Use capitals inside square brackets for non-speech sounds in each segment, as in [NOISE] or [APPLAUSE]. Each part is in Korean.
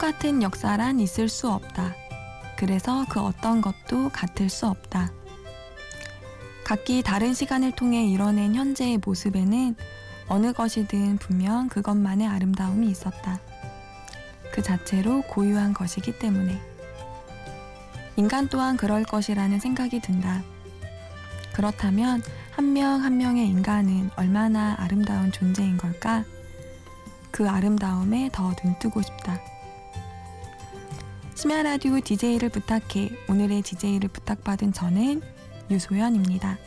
똑같은 역사란 있을 수 없다. 그래서 그 어떤 것도 같을 수 없다. 각기 다른 시간을 통해 이뤄낸 현재의 모습에는 어느 것이든 분명 그것만의 아름다움이 있었다. 그 자체로 고유한 것이기 때문에. 인간 또한 그럴 것이라는 생각이 든다. 그렇다면 한명한 명의 인간은 얼마나 아름다운 존재인 걸까? 그 아름다움에 더 눈뜨고 싶다. 심야 라디오 DJ를 부탁해 오늘의 DJ를 부탁받은 저는 유소연입니다.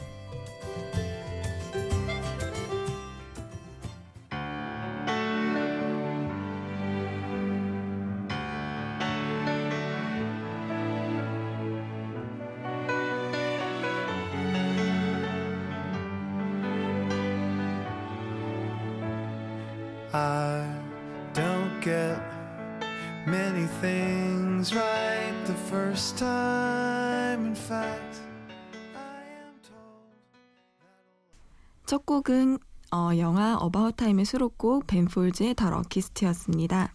첫 곡은 어, 영화 About Time의 수록곡 벤폴즈의 The Luckiest였습니다.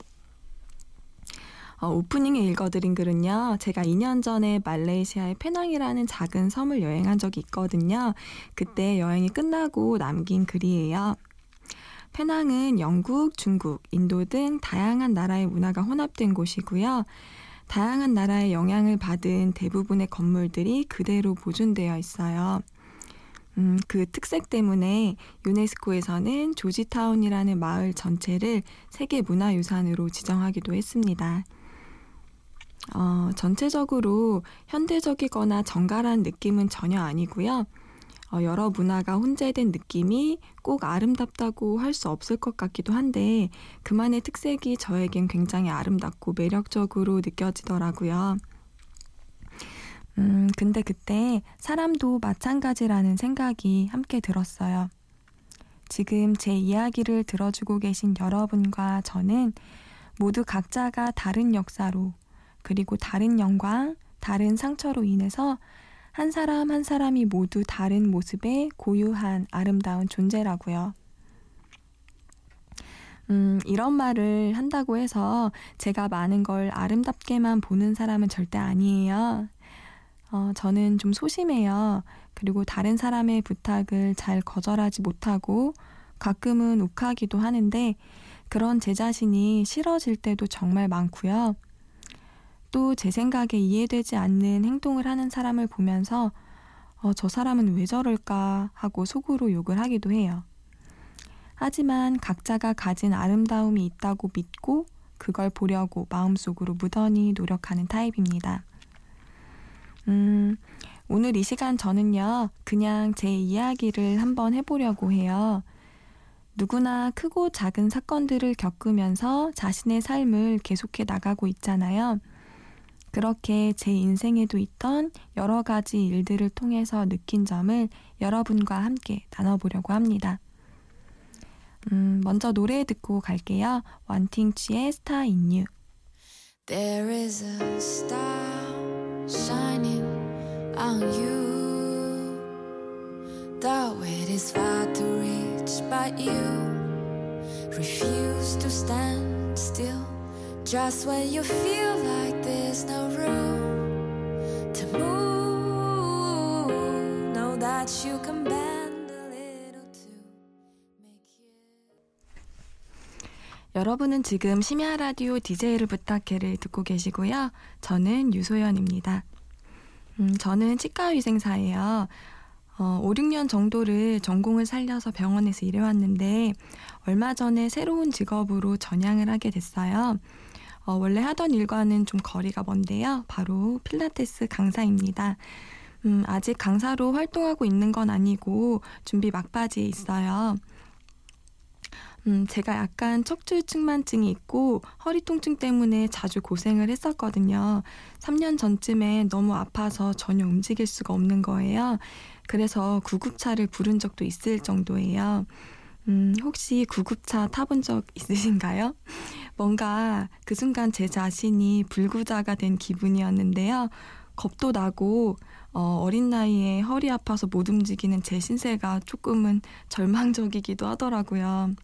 어, 오프닝에 읽어드린 글은요, 제가 2년 전에 말레이시아의 페낭이라는 작은 섬을 여행한 적이 있거든요. 그때 여행이 끝나고 남긴 글이에요. 페낭은 영국, 중국, 인도 등 다양한 나라의 문화가 혼합된 곳이고요. 다양한 나라의 영향을 받은 대부분의 건물들이 그대로 보존되어 있어요. 음, 그 특색 때문에 유네스코에서는 조지타운이라는 마을 전체를 세계 문화유산으로 지정하기도 했습니다. 어, 전체적으로 현대적이거나 정갈한 느낌은 전혀 아니고요. 어, 여러 문화가 혼재된 느낌이 꼭 아름답다고 할 수 없을 것 같기도 한데 그만의 특색이 저에겐 굉장히 아름답고 매력적으로 느껴지더라고요. 음, 근데 그때 사람도 마찬가지라는 생각이 함께 들었어요. 지금 제 이야기를 들어주고 계신 여러분과 저는 모두 각자가 다른 역사로 그리고 다른 영광, 다른 상처로 인해서 한 사람 한 사람이 모두 다른 모습의 고유한 아름다운 존재라고요. 음, 이런 말을 한다고 해서 제가 많은 걸 아름답게만 보는 사람은 절대 아니에요. 어, 저는 좀 소심해요. 그리고 다른 사람의 부탁을 잘 거절하지 못하고 가끔은 욱하기도 하는데 그런 제 자신이 싫어질 때도 정말 많고요. 또 제 생각에 이해되지 않는 행동을 하는 사람을 보면서 어, 저 사람은 왜 저럴까 하고 속으로 욕을 하기도 해요. 하지만 각자가 가진 아름다움이 있다고 믿고 그걸 보려고 마음속으로 무던히 노력하는 타입입니다. 음, 오늘 이 시간 저는요, 그냥 제 이야기를 한번 해보려고 해요. 누구나 크고 작은 사건들을 겪으면서 자신의 삶을 계속해 나가고 있잖아요. 그렇게 제 인생에도 있던 여러 가지 일들을 통해서 느낀 점을 여러분과 함께 나눠보려고 합니다. 음, 먼저 노래 듣고 갈게요. 원팅치의 in You. There is a star shining on you. The weight is far to reach, but you refuse to stand still. Just when you feel like there's no room to move, know that you can bend a little to make it. 여러분은 지금 심야 라디오 DJ를 부탁해를 듣고 계시고요. 저는 유소연입니다. 음, 저는 치과 위생사예요. 어, 5, 6년 정도를 전공을 살려서 병원에서 일해왔는데 얼마 전에 새로운 직업으로 전향을 하게 됐어요. 어, 원래 하던 일과는 좀 거리가 먼데요. 바로 필라테스 강사입니다. 음, 아직 강사로 활동하고 있는 건 아니고 준비 막바지에 있어요. 음, 제가 약간 척추측만증이 있고 허리 통증 때문에 자주 고생을 했었거든요. 3년 전쯤에 너무 아파서 전혀 움직일 수가 없는 거예요. 그래서 구급차를 부른 적도 있을 정도예요. 음, 혹시 구급차 타본 적 있으신가요? [LAUGHS] 뭔가 그 순간 제 자신이 불구자가 된 기분이었는데요. 겁도 나고 어, 어린 나이에 허리 아파서 못 움직이는 제 신세가 조금은 절망적이기도 하더라고요.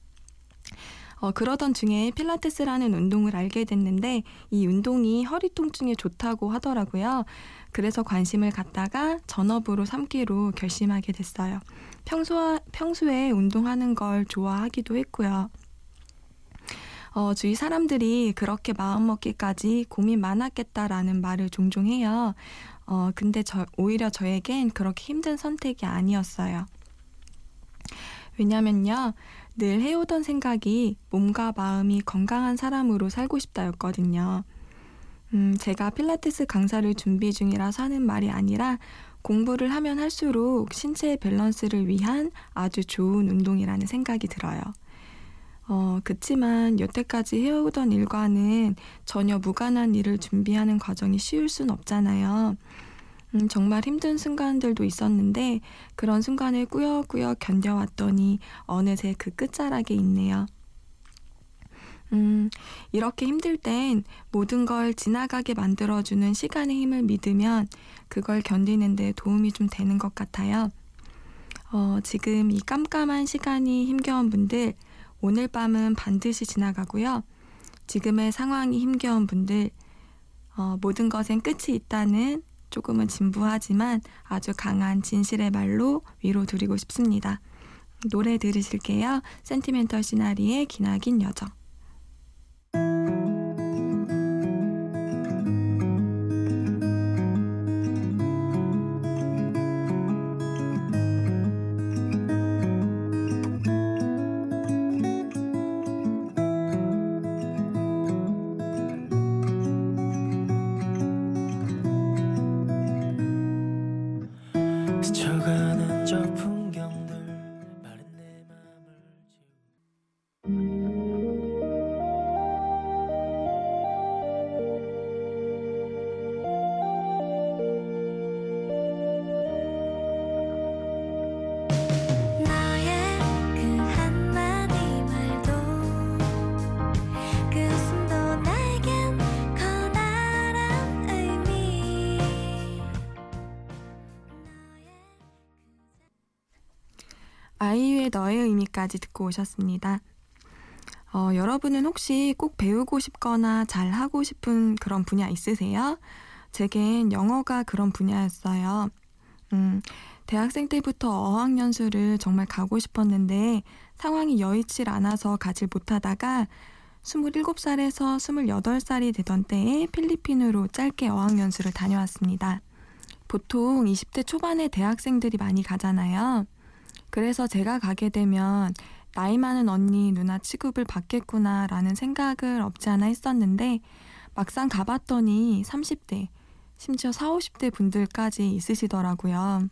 어, 그러던 중에 필라테스라는 운동을 알게 됐는데 이 운동이 허리 통증에 좋다고 하더라고요. 그래서 관심을 갖다가 전업으로 삼기로 결심하게 됐어요. 평소, 평소에 운동하는 걸 좋아하기도 했고요. 어, 주위 사람들이 그렇게 마음먹기까지 고민 많았겠다라는 말을 종종 해요. 어, 근데 저, 오히려 저에겐 그렇게 힘든 선택이 아니었어요. 왜냐면요. 늘 해오던 생각이 몸과 마음이 건강한 사람으로 살고 싶다였거든요. 음, 제가 필라테스 강사를 준비 중이라서 하는 말이 아니라 공부를 하면 할수록 신체의 밸런스를 위한 아주 좋은 운동이라는 생각이 들어요. 어, 그치만 여태까지 해오던 일과는 전혀 무관한 일을 준비하는 과정이 쉬울 순 없잖아요. 음, 정말 힘든 순간들도 있었는데 그런 순간을 꾸역꾸역 견뎌왔더니 어느새 그 끝자락에 있네요. 음, 이렇게 힘들 땐 모든 걸 지나가게 만들어주는 시간의 힘을 믿으면 그걸 견디는데 도움이 좀 되는 것 같아요. 어, 지금 이 깜깜한 시간이 힘겨운 분들, 오늘 밤은 반드시 지나가고요. 지금의 상황이 힘겨운 분들, 어, 모든 것엔 끝이 있다는 조금은 진부하지만 아주 강한 진실의 말로 위로 드리고 싶습니다. 노래 들으실게요. 센티멘털 시나리의 기나긴 여정. 너의 의미까지 듣고 오셨습니다. 어, 여러분은 혹시 꼭 배우고 싶거나 잘 하고 싶은 그런 분야 있으세요? 제겐 영어가 그런 분야였어요. 음, 대학생 때부터 어학연수를 정말 가고 싶었는데 상황이 여의치 않아서 가질 못하다가 27살에서 28살이 되던 때에 필리핀으로 짧게 어학연수를 다녀왔습니다. 보통 20대 초반에 대학생들이 많이 가잖아요. 그래서 제가 가게 되면 나이 많은 언니, 누나 취급을 받겠구나라는 생각을 없지 않아 했었는데 막상 가봤더니 30대, 심지어 40, 50대 분들까지 있으시더라고요.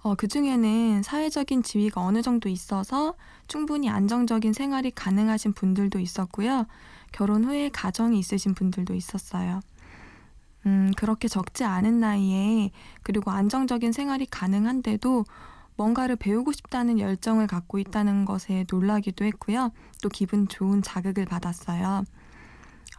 어, 그 중에는 사회적인 지위가 어느 정도 있어서 충분히 안정적인 생활이 가능하신 분들도 있었고요. 결혼 후에 가정이 있으신 분들도 있었어요. 음, 그렇게 적지 않은 나이에 그리고 안정적인 생활이 가능한데도 뭔가를 배우고 싶다는 열정을 갖고 있다는 것에 놀라기도 했고요. 또 기분 좋은 자극을 받았어요.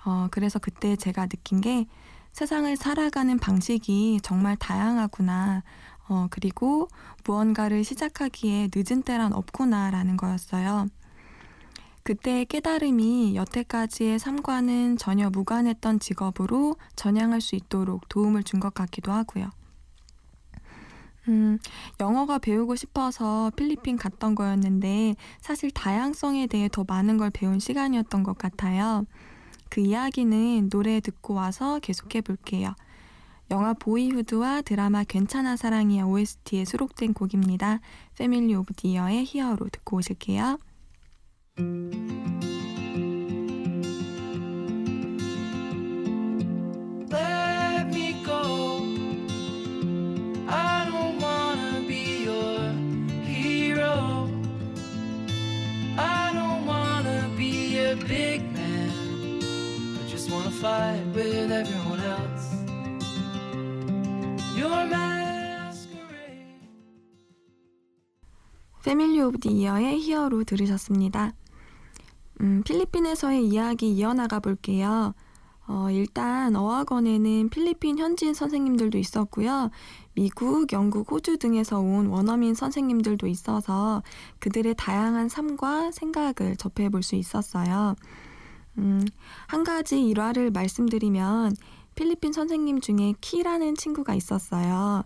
어, 그래서 그때 제가 느낀 게 세상을 살아가는 방식이 정말 다양하구나. 어, 그리고 무언가를 시작하기에 늦은 때란 없구나라는 거였어요. 그때의 깨달음이 여태까지의 삶과는 전혀 무관했던 직업으로 전향할 수 있도록 도움을 준 것 같기도 하고요. 음, 영어가 배우고 싶어서 필리핀 갔던 거였는데 사실 다양성에 대해 더 많은 걸 배운 시간이었던 것 같아요. 그 이야기는 노래 듣고 와서 계속해 볼게요. 영화 Boyhood와 드라마 괜찮아 사랑이야 OST에 수록된 곡입니다. Family of the Year의 Hero 듣고 오실게요. Family of the Year의 Hero 들으셨습니다. 음, 필리핀에서의 이야기 이어나가 볼게요. 어, 일단 어학원에는 필리핀 현지인 선생님들도 있었고요. 미국, 영국, 호주 등에서 온 원어민 선생님들도 있어서 그들의 다양한 삶과 생각을 접해 볼 수 있었어요. 음, 한 가지 일화를 말씀드리면 필리핀 선생님 중에 키라는 친구가 있었어요.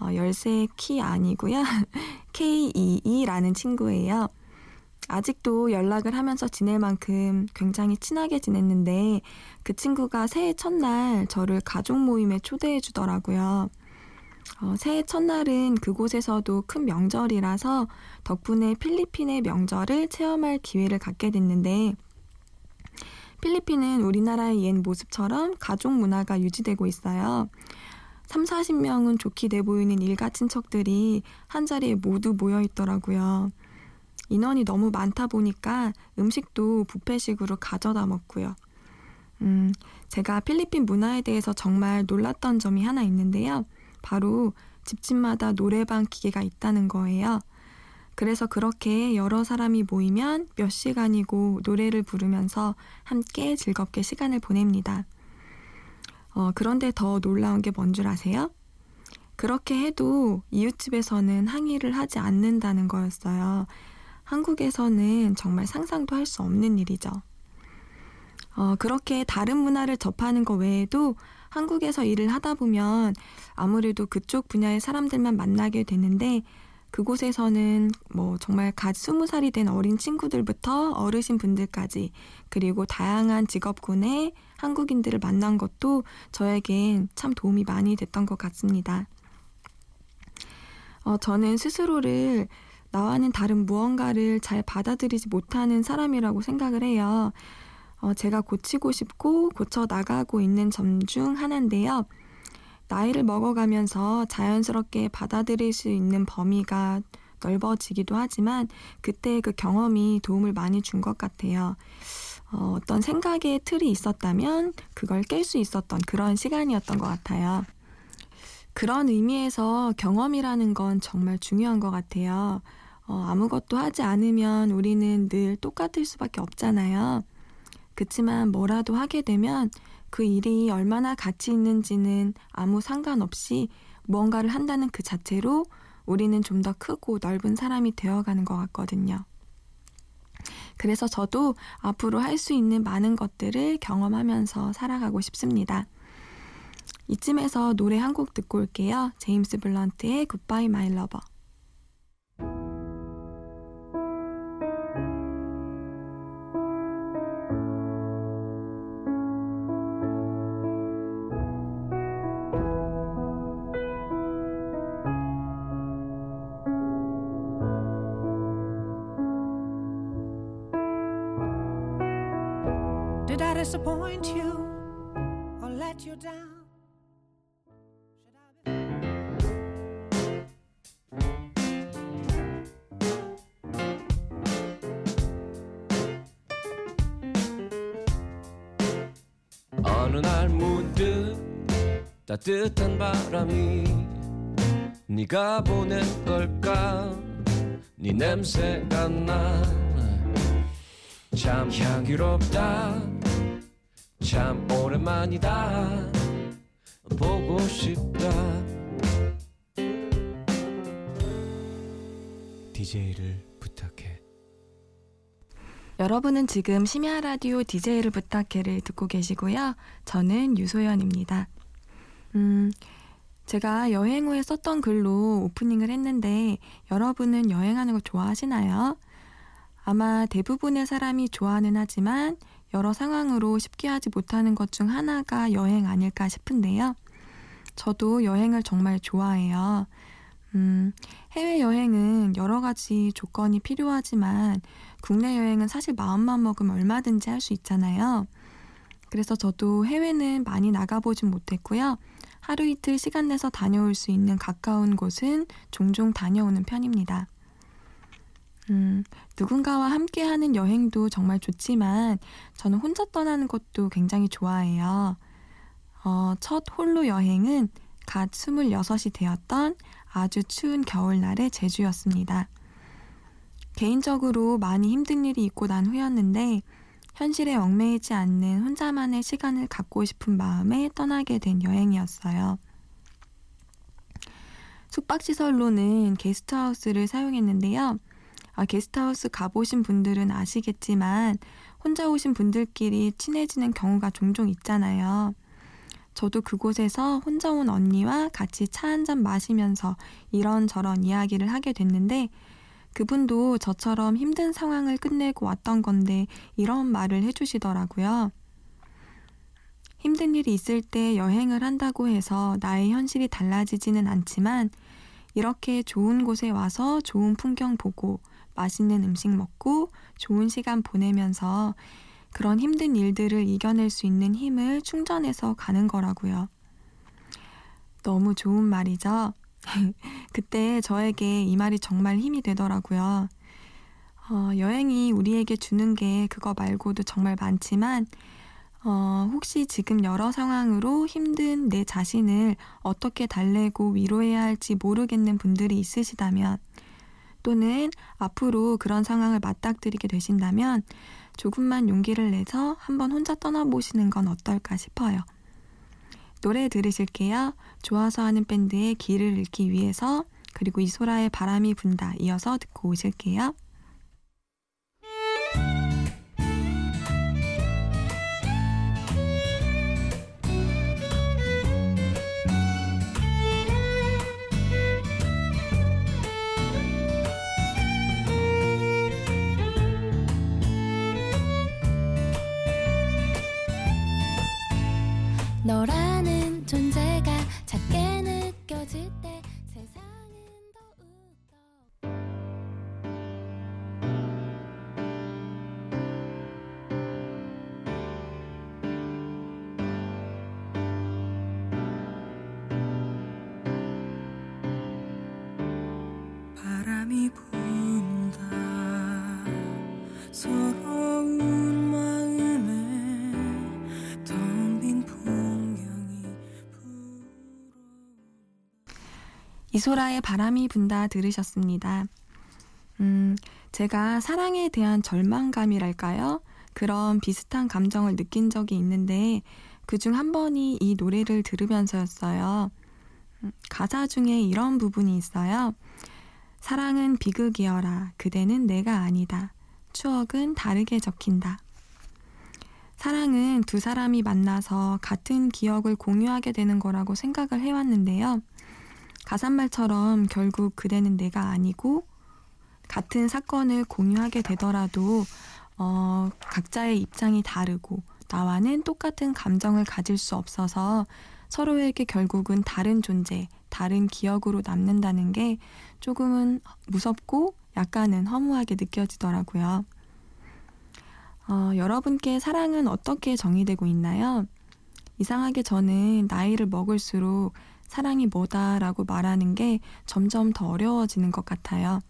어, 열쇠 키 아니고요. [LAUGHS] K22라는 친구예요. 아직도 연락을 하면서 지낼 만큼 굉장히 친하게 지냈는데 그 친구가 새해 첫날 저를 가족 모임에 초대해 주더라고요. 어, 새해 첫날은 그곳에서도 큰 명절이라서 덕분에 필리핀의 명절을 체험할 기회를 갖게 됐는데 필리핀은 우리나라의 옛 모습처럼 가족 문화가 유지되고 있어요. 3, 40명은 좋게 돼 보이는 일가 친척들이 한자리에 모두 모여 있더라고요. 인원이 너무 많다 보니까 음식도 부페식으로 가져다 먹고요. 음, 제가 필리핀 문화에 대해서 정말 놀랐던 점이 하나 있는데요. 바로 집집마다 노래방 기계가 있다는 거예요. 그래서 그렇게 여러 사람이 모이면 몇 시간이고 노래를 부르면서 함께 즐겁게 시간을 보냅니다. 어, 그런데 더 놀라운 게 뭔 줄 아세요? 그렇게 해도 이웃집에서는 항의를 하지 않는다는 거였어요. 한국에서는 정말 상상도 할 수 없는 일이죠. 어, 그렇게 다른 문화를 접하는 것 외에도 한국에서 일을 하다 보면 아무래도 그쪽 분야의 사람들만 만나게 되는데 그곳에서는 뭐 정말 갓 스무 살이 된 어린 친구들부터 어르신 분들까지 그리고 다양한 직업군의 한국인들을 만난 것도 저에겐 참 도움이 많이 됐던 것 같습니다. 어, 저는 스스로를 나와는 다른 무언가를 잘 받아들이지 못하는 사람이라고 생각을 해요. 어, 제가 고치고 싶고 고쳐 나가고 있는 점 중 하나인데요. 나이를 먹어가면서 자연스럽게 받아들일 수 있는 범위가 넓어지기도 하지만 그때 그 경험이 도움을 많이 준 것 같아요. 어, 어떤 생각의 틀이 있었다면 그걸 깰 수 있었던 그런 시간이었던 것 같아요. 그런 의미에서 경험이라는 건 정말 중요한 것 같아요. 어, 아무것도 하지 않으면 우리는 늘 똑같을 수밖에 없잖아요. 그치만 뭐라도 하게 되면 그 일이 얼마나 가치 있는지는 아무 상관없이 무언가를 한다는 그 자체로 우리는 좀 더 크고 넓은 사람이 되어가는 것 같거든요. 그래서 저도 앞으로 할 수 있는 많은 것들을 경험하면서 살아가고 싶습니다. 이쯤에서 노래 한 곡 듣고 올게요. 제임스 블런트의 Goodbye My Lover. Disappoint you or let you down? 어느 날 문득 따뜻한 바람이 네가 보낸 걸까? 네 냄새가 나 참 향기롭다 참 오랜만이다 보고 싶다 DJ를 부탁해 여러분은 지금 심야 라디오 DJ를 부탁해를 듣고 계시고요. 저는 유소연입니다. 음, 제가 여행 후에 썼던 글로 오프닝을 했는데 여러분은 여행하는 거 좋아하시나요? 아마 대부분의 사람이 좋아는 하지만 여러 상황으로 쉽게 하지 못하는 것 중 하나가 여행 아닐까 싶은데요. 저도 여행을 정말 좋아해요. 음, 해외여행은 여러 가지 조건이 필요하지만 국내 여행은 사실 마음만 먹으면 얼마든지 할 수 있잖아요. 그래서 저도 해외는 많이 나가보진 못했고요. 하루 이틀 시간 내서 다녀올 수 있는 가까운 곳은 종종 다녀오는 편입니다. 음, 누군가와 함께 하는 여행도 정말 좋지만 저는 혼자 떠나는 것도 굉장히 좋아해요. 어, 첫 홀로 여행은 갓 26이 되었던 아주 추운 겨울날의 제주였습니다. 개인적으로 많이 힘든 일이 있고 난 후였는데 현실에 얽매이지 않는 혼자만의 시간을 갖고 싶은 마음에 떠나게 된 여행이었어요. 숙박시설로는 게스트하우스를 사용했는데요. 아, 게스트하우스 가보신 분들은 아시겠지만 혼자 오신 분들끼리 친해지는 경우가 종종 있잖아요. 저도 그곳에서 혼자 온 언니와 같이 차 한 잔 마시면서 이런저런 이야기를 하게 됐는데 그분도 저처럼 힘든 상황을 끝내고 왔던 건데 이런 말을 해주시더라고요. 힘든 일이 있을 때 여행을 한다고 해서 나의 현실이 달라지지는 않지만 이렇게 좋은 곳에 와서 좋은 풍경 보고 맛있는 음식 먹고 좋은 시간 보내면서 그런 힘든 일들을 이겨낼 수 있는 힘을 충전해서 가는 거라고요. 너무 좋은 말이죠? [LAUGHS] 그때 저에게 이 말이 정말 힘이 되더라고요. 어, 여행이 우리에게 주는 게 그거 말고도 정말 많지만, 어, 혹시 지금 여러 상황으로 힘든 내 자신을 어떻게 달래고 위로해야 할지 모르겠는 분들이 있으시다면, 또는 앞으로 그런 상황을 맞닥뜨리게 되신다면, 조금만 용기를 내서 한번 혼자 떠나보시는 건 어떨까 싶어요. 노래 들으실게요. 좋아서 하는 밴드의 길을 잃기 위해서 그리고 이소라의 바람이 분다 이어서 듣고 오실게요. 이소라의 바람이 분다 들으셨습니다. 음, 제가 사랑에 대한 절망감이랄까요? 그런 비슷한 감정을 느낀 적이 있는데 그 중 한 번이 이 노래를 들으면서였어요. 음, 가사 중에 이런 부분이 있어요. 사랑은 비극이어라. 그대는 내가 아니다. 추억은 다르게 적힌다. 사랑은 두 사람이 만나서 같은 기억을 공유하게 되는 거라고 생각을 해왔는데요. 가사말처럼 결국 그대는 내가 아니고 같은 사건을 공유하게 되더라도 어, 각자의 입장이 다르고 나와는 똑같은 감정을 가질 수 없어서 서로에게 결국은 다른 존재, 다른 기억으로 남는다는 게 조금은 무섭고 약간은 허무하게 느껴지더라고요. 어, 여러분께 사랑은 어떻게 정의되고 있나요? 이상하게 저는 나이를 먹을수록 사랑이 뭐다라고 말하는 게 점점 더 어려워지는 것 같아요.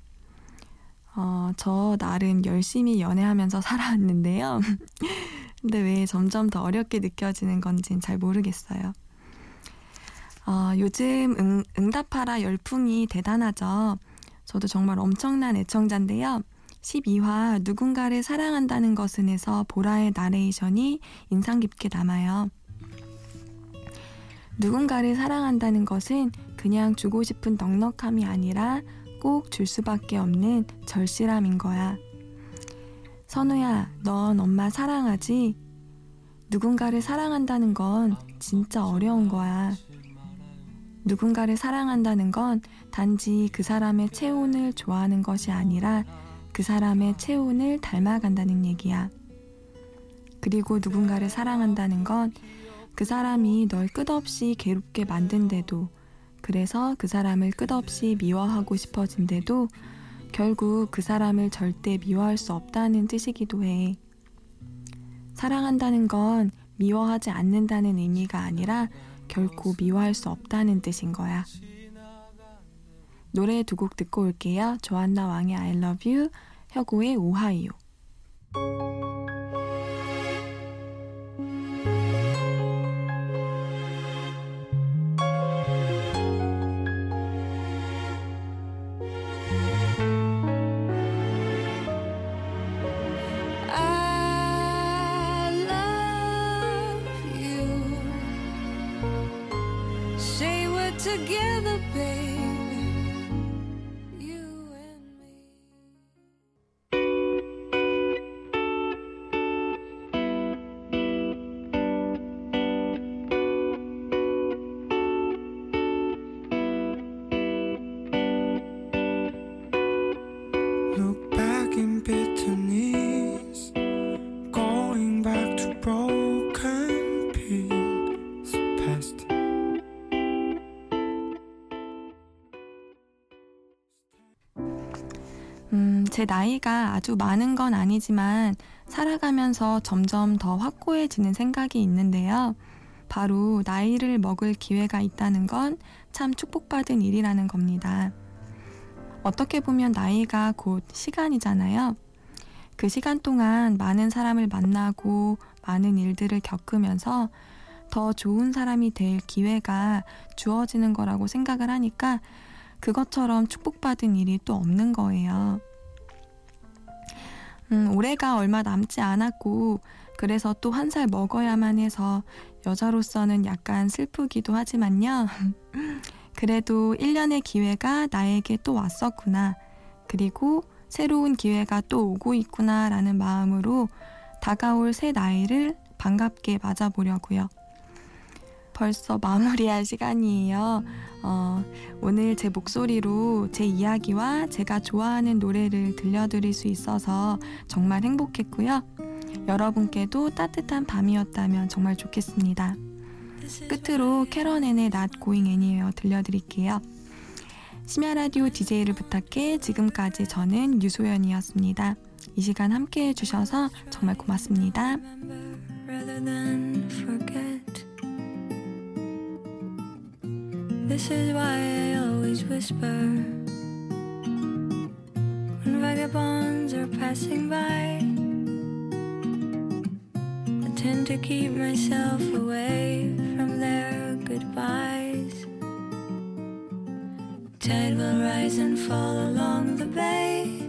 어, 저 나름 열심히 연애하면서 살아왔는데요. [LAUGHS] 근데 왜 점점 더 어렵게 느껴지는 건지는 잘 모르겠어요. 어, 요즘 응, 응답하라 열풍이 대단하죠. 저도 정말 엄청난 애청자인데요. 12화 누군가를 사랑한다는 것은에서 보라의 나레이션이 인상 깊게 남아요. 누군가를 사랑한다는 것은 그냥 주고 싶은 넉넉함이 아니라 꼭 줄 수밖에 없는 절실함인 거야. 선우야, 넌 엄마 사랑하지? 누군가를 사랑한다는 건 진짜 어려운 거야. 누군가를 사랑한다는 건 단지 그 사람의 체온을 좋아하는 것이 아니라 그 사람의 체온을 닮아간다는 얘기야. 그리고 누군가를 사랑한다는 건 그 사람이 널 끝없이 괴롭게 만든데도 그래서 그 사람을 끝없이 미워하고 싶어진데도 결국 그 사람을 절대 미워할 수 없다는 뜻이기도 해. 사랑한다는 건 미워하지 않는다는 의미가 아니라 결코 미워할 수 없다는 뜻인 거야. 노래 두 곡 듣고 올게요. 조한나 왕의 I love you, 혁오의 오하이오. 제 나이가 아주 많은 건 아니지만 살아가면서 점점 더 확고해지는 생각이 있는데요. 바로 나이를 먹을 기회가 있다는 건 참 축복받은 일이라는 겁니다. 어떻게 보면 나이가 곧 시간이잖아요. 그 시간 동안 많은 사람을 만나고 많은 일들을 겪으면서 더 좋은 사람이 될 기회가 주어지는 거라고 생각을 하니까 그것처럼 축복받은 일이 또 없는 거예요. 음, 올해가 얼마 남지 않았고 그래서 또 한 살 먹어야만 해서 여자로서는 약간 슬프기도 하지만요. [LAUGHS] 그래도 1년의 기회가 나에게 또 왔었구나. 그리고 새로운 기회가 또 오고 있구나 라는 마음으로 다가올 새 나이를 반갑게 맞아보려고요. 벌써 마무리할 시간이에요. 어, 오늘 제 목소리로 제 이야기와 제가 좋아하는 노래를 들려드릴 수 있어서 정말 행복했고요. 여러분께도 따뜻한 밤이었다면 정말 좋겠습니다. 끝으로 캐런앤의 Not Going Anywhere 들려드릴게요. 심야 라디오 DJ를 부탁해 지금까지 저는 유소연이었습니다. 이 시간 함께 해주셔서 정말 고맙습니다. This is why I always whisper when vagabonds are passing by. I tend to keep myself away from their goodbyes. Tide will rise and fall along the bay.